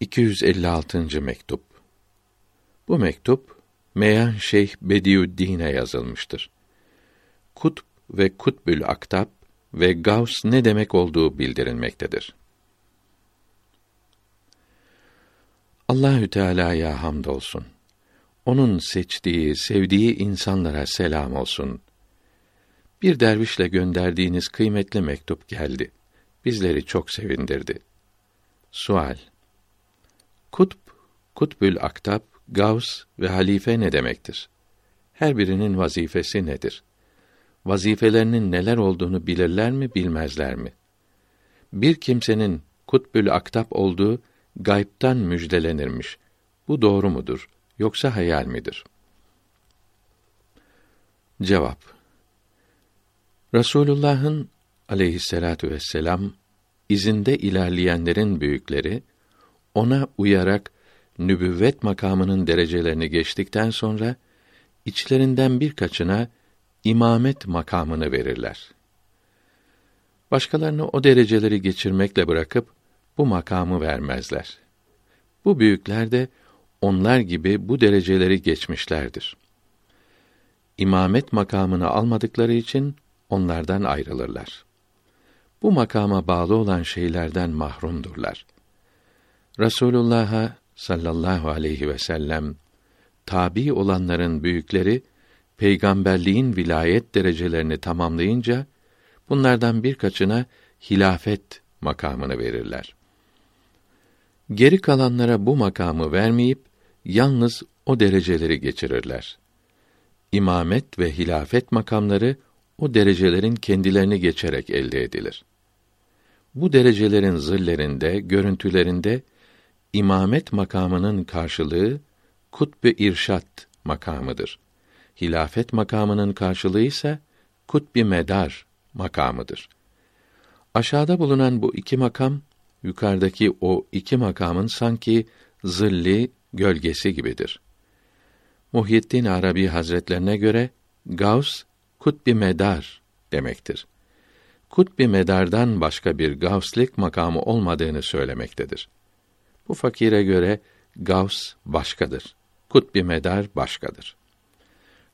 256. mektup. Bu mektup Meyan Şeyh Bediüddin'e yazılmıştır. Kutb ve Kutbül Aktab ve Gavs ne demek olduğu bildirilmektedir. Allahü Teala'ya hamdolsun. Onun seçtiği, sevdiği insanlara selam olsun. Bir dervişle gönderdiğiniz kıymetli mektup geldi. Bizleri çok sevindirdi. Sual Kutb, Kutbül Aktab, Gavs ve halife ne demektir? Her birinin vazifesi nedir? Vazifelerinin neler olduğunu bilirler mi, bilmezler mi? Bir kimsenin Kutbül Aktab olduğu gaybtan müjdelenirmiş. Bu doğru mudur yoksa hayal midir? Cevap Rasulullah'ın aleyhisselatu vesselam izinde ilerleyenlerin büyükleri ona uyarak nübüvvet makamının derecelerini geçtikten sonra içlerinden birkaçına imamet makamını verirler. Başkalarını o dereceleri geçirmekle bırakıp bu makamı vermezler. Bu büyükler de onlar gibi bu dereceleri geçmişlerdir. İmamet makamını almadıkları için onlardan ayrılırlar. Bu makama bağlı olan şeylerden mahrumdurlar. Resulullah'a sallallahu aleyhi ve sellem tabi olanların büyükleri peygamberliğin vilayet derecelerini tamamlayınca bunlardan birkaçına hilafet makamını verirler. Geri kalanlara bu makamı vermeyip yalnız o dereceleri geçirirler. İmamet ve hilafet makamları o derecelerin kendilerini geçerek elde edilir. Bu derecelerin zillerinde, görüntülerinde imamet makamının karşılığı kutb-ı irşat makamıdır. Hilafet makamının karşılığı ise kutb-i medar makamıdır. Aşağıda bulunan bu iki makam yukarıdaki o iki makamın sanki zilli gölgesi gibidir. Muhyiddin Arabi Hazretlerine göre Gavs kutb-i medar demektir. Kutb-i medardan başka bir gavslik makamı olmadığını söylemektedir. Bu fakire göre Gavs başkadır. Kutbi medar başkadır.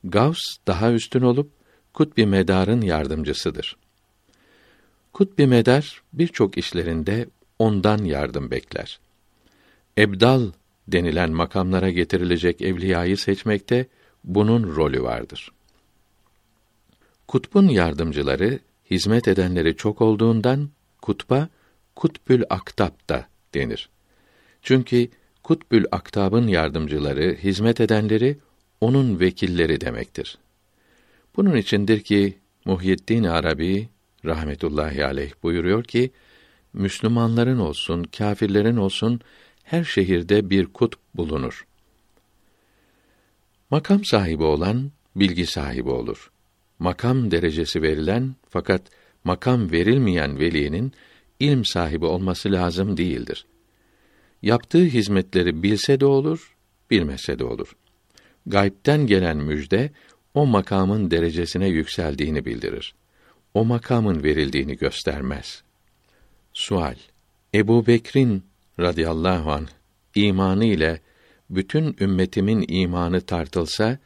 Gavs daha üstün olup Kutbi medarın yardımcısıdır. Kutbi medar birçok işlerinde ondan yardım bekler. Ebdal denilen makamlara getirilecek evliyayı seçmekte bunun rolü vardır. Kutbun yardımcıları, hizmet edenleri çok olduğundan kutba Kutbül Aktab da denir. Çünkü Kutbül Aktab'ın yardımcıları, hizmet edenleri onun vekilleri demektir. Bunun içindir ki Muhyiddin Arabi rahmetullahi aleyh buyuruyor ki Müslümanların olsun, kâfirlerin olsun her şehirde bir kutb bulunur. Makam sahibi olan bilgi sahibi olur. Makam derecesi verilen fakat makam verilmeyen velinin ilm sahibi olması lazım değildir. Yaptığı hizmetleri bilse de olur, bilmese de olur. Gaybten gelen müjde o makamın derecesine yükseldiğini bildirir. O makamın verildiğini göstermez. Sual: Ebu Bekrin radıyallahu an imanı ile bütün ümmetimin imanı tartılsa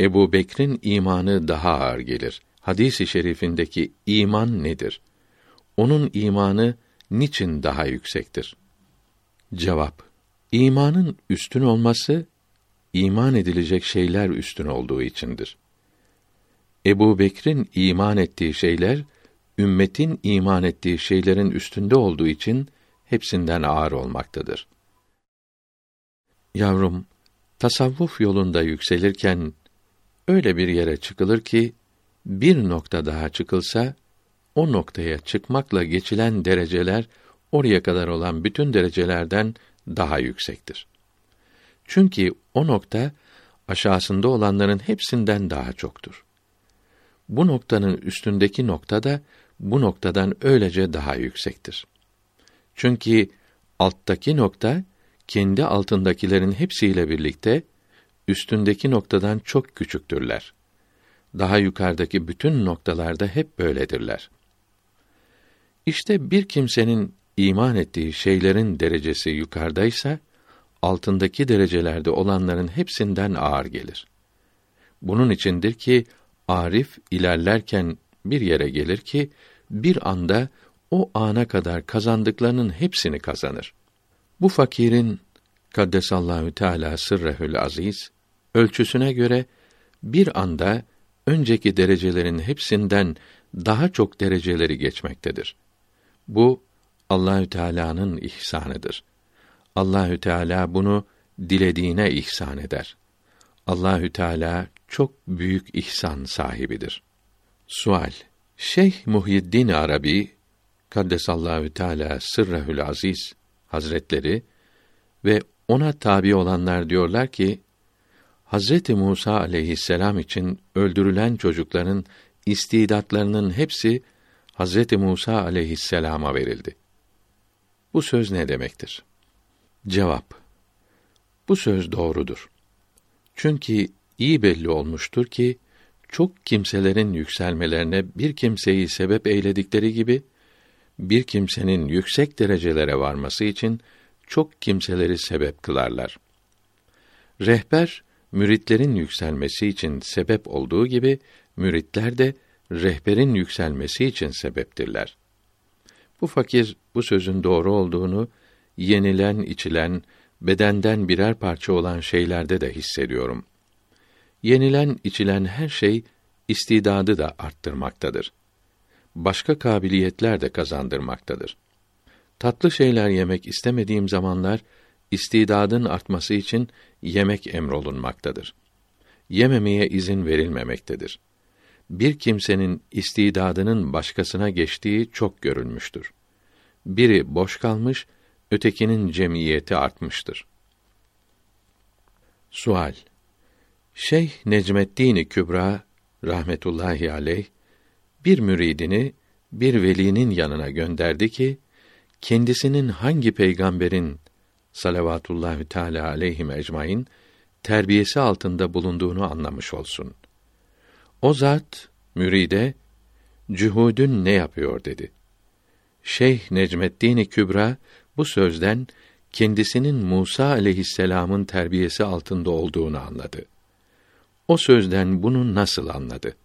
Ebu Bekrin imanı daha ağır gelir. Hadisi şerifindeki iman nedir? Onun imanı niçin daha yüksektir? Cevap: İmanın üstün olması iman edilecek şeyler üstün olduğu içindir. Ebu Bekir'in iman ettiği şeyler ümmetin iman ettiği şeylerin üstünde olduğu için hepsinden ağır olmaktadır. Yavrum, tasavvuf yolunda yükselirken öyle bir yere çıkılır ki bir nokta daha çıkılsa o noktaya çıkmakla geçilen dereceler oraya kadar olan bütün derecelerden daha yüksektir. Çünkü o nokta aşağısında olanların hepsinden daha çoktur. Bu noktanın üstündeki nokta da bu noktadan öylece daha yüksektir. Çünkü alttaki nokta kendi altındakilerin hepsiyle birlikte üstündeki noktadan çok küçüktürler. Daha yukarıdaki bütün noktalarda hep böyledirler. İşte bir kimsenin iman ettiği şeylerin derecesi yukarıdaysa altındaki derecelerde olanların hepsinden ağır gelir. Bunun içindir ki arif ilerlerken bir yere gelir ki bir anda o ana kadar kazandıklarının hepsini kazanır. Bu fakirin kaddesallahu teala sırrehül aziz ölçüsüne göre bir anda önceki derecelerin hepsinden daha çok dereceleri geçmektedir. Bu Allahü Teala'nın ihsanıdır. Allahü Teala bunu dilediğine ihsan eder. Allahü Teala çok büyük ihsan sahibidir. Sual Şeyh Muhyiddin Arabi Kaddesallahu Teala sırrehül aziz Hazretleri ve ona tabi olanlar diyorlar ki Hazreti Musa aleyhisselam için öldürülen çocukların istidatlarının hepsi Hazreti Musa aleyhisselama verildi. Bu söz ne demektir? Cevap Bu söz doğrudur. Çünkü iyi belli olmuştur ki çok kimselerin yükselmelerine bir kimseyi sebep eyledikleri gibi bir kimsenin yüksek derecelere varması için çok kimseleri sebep kılarlar. Rehber müritlerin yükselmesi için sebep olduğu gibi müritler de rehberin yükselmesi için sebeptirler. Bu fakir bu sözün doğru olduğunu yenilen, içilen, bedenden birer parça olan şeylerde de hissediyorum. Yenilen, içilen her şey istidadı da arttırmaktadır. Başka kabiliyetler de kazandırmaktadır. Tatlı şeyler yemek istemediğim zamanlar istidadın artması için yemek emrolunmaktadır. Yememeye izin verilmemektedir. Bir kimsenin istidadının başkasına geçtiği çok görülmüştür. Biri boş kalmış, ötekinin cemiyeti artmıştır. Sual Şeyh Necmeddin Kübra rahmetullahi aleyh bir müridini bir velinin yanına gönderdi ki kendisinin hangi peygamberin salavatullahü teala aleyhim ecmaîn terbiyesi altında bulunduğunu anlamış olsun. O zat müride cühudün ne yapıyor dedi. Şeyh Necmeddin Kübra bu sözden kendisinin Musa aleyhisselamın terbiyesi altında olduğunu anladı. O sözden bunu nasıl anladı?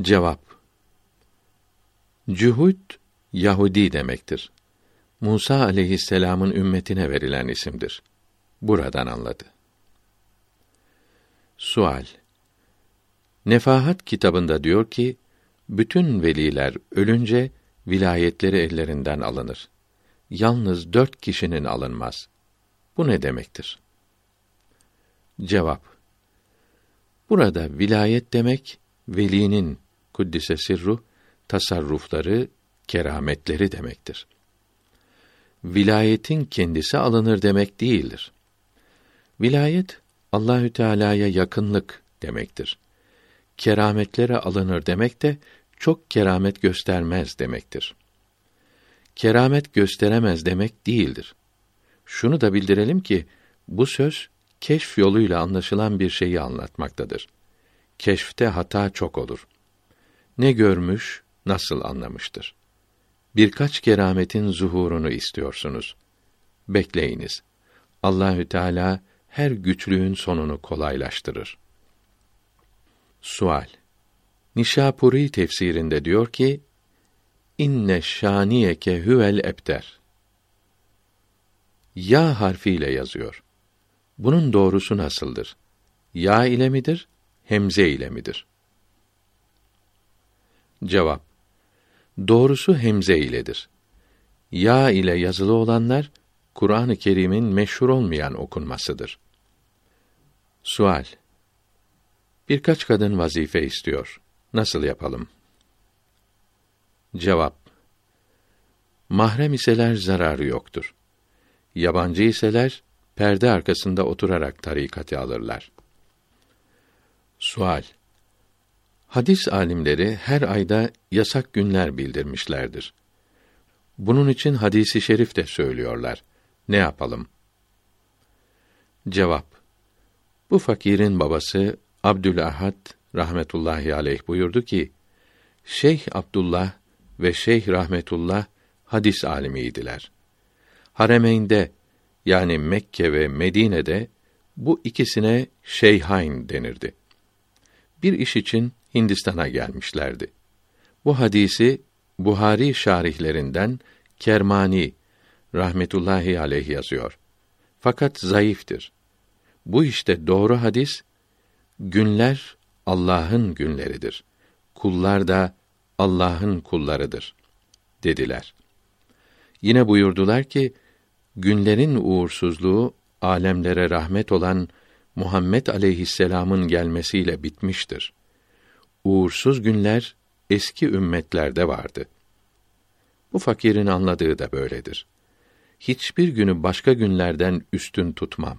Cevap Cühud Yahudi demektir. Musa aleyhisselamın ümmetine verilen isimdir. Buradan anladı. Sual Nefahat kitabında diyor ki, bütün veliler ölünce vilayetleri ellerinden alınır. Yalnız dört kişinin alınmaz. Bu ne demektir? Cevap Burada vilayet demek, velinin, kuddise sirru, tasarrufları, kerametleri demektir vilayetin kendisi alınır demek değildir. Vilayet Allahü Teala'ya yakınlık demektir. Kerametlere alınır demek de çok keramet göstermez demektir. Keramet gösteremez demek değildir. Şunu da bildirelim ki bu söz keşf yoluyla anlaşılan bir şeyi anlatmaktadır. Keşfte hata çok olur. Ne görmüş, nasıl anlamıştır birkaç kerametin zuhurunu istiyorsunuz. Bekleyiniz. Allahü Teala her güçlüğün sonunu kolaylaştırır. Sual Nişapuri tefsirinde diyor ki: İnne şaniyeke huvel ebter. Ya harfiyle yazıyor. Bunun doğrusu nasıldır? Ya ile midir, hemze ile midir? Cevap Doğrusu hemze iledir. Ya ile yazılı olanlar Kur'an-ı Kerim'in meşhur olmayan okunmasıdır. Sual Birkaç kadın vazife istiyor. Nasıl yapalım? Cevap Mahrem iseler zararı yoktur. Yabancı iseler perde arkasında oturarak tarikatı alırlar. Sual Hadis alimleri her ayda yasak günler bildirmişlerdir. Bunun için hadisi şerif de söylüyorlar. Ne yapalım? Cevap Bu fakirin babası Abdülahad rahmetullahi aleyh buyurdu ki Şeyh Abdullah ve Şeyh Rahmetullah hadis alimiydiler. Haremeyn'de yani Mekke ve Medine'de bu ikisine şeyhain denirdi. Bir iş için Hindistan'a gelmişlerdi. Bu hadisi Buhari şarihlerinden Kermani rahmetullahi aleyh yazıyor. Fakat zayıftır. Bu işte doğru hadis günler Allah'ın günleridir. Kullar da Allah'ın kullarıdır dediler. Yine buyurdular ki günlerin uğursuzluğu alemlere rahmet olan Muhammed aleyhisselam'ın gelmesiyle bitmiştir. Uğursuz günler eski ümmetlerde vardı. Bu fakirin anladığı da böyledir. Hiçbir günü başka günlerden üstün tutmam.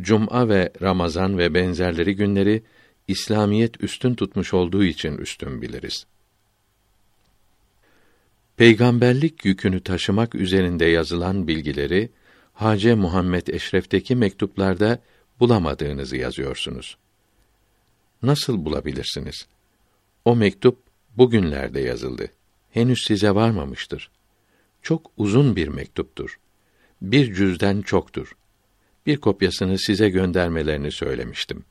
Cuma ve Ramazan ve benzerleri günleri İslamiyet üstün tutmuş olduğu için üstün biliriz. Peygamberlik yükünü taşımak üzerinde yazılan bilgileri Hace Muhammed Eşref'teki mektuplarda bulamadığınızı yazıyorsunuz. Nasıl bulabilirsiniz? O mektup bugünlerde yazıldı. Henüz size varmamıştır. Çok uzun bir mektuptur. Bir cüzden çoktur. Bir kopyasını size göndermelerini söylemiştim.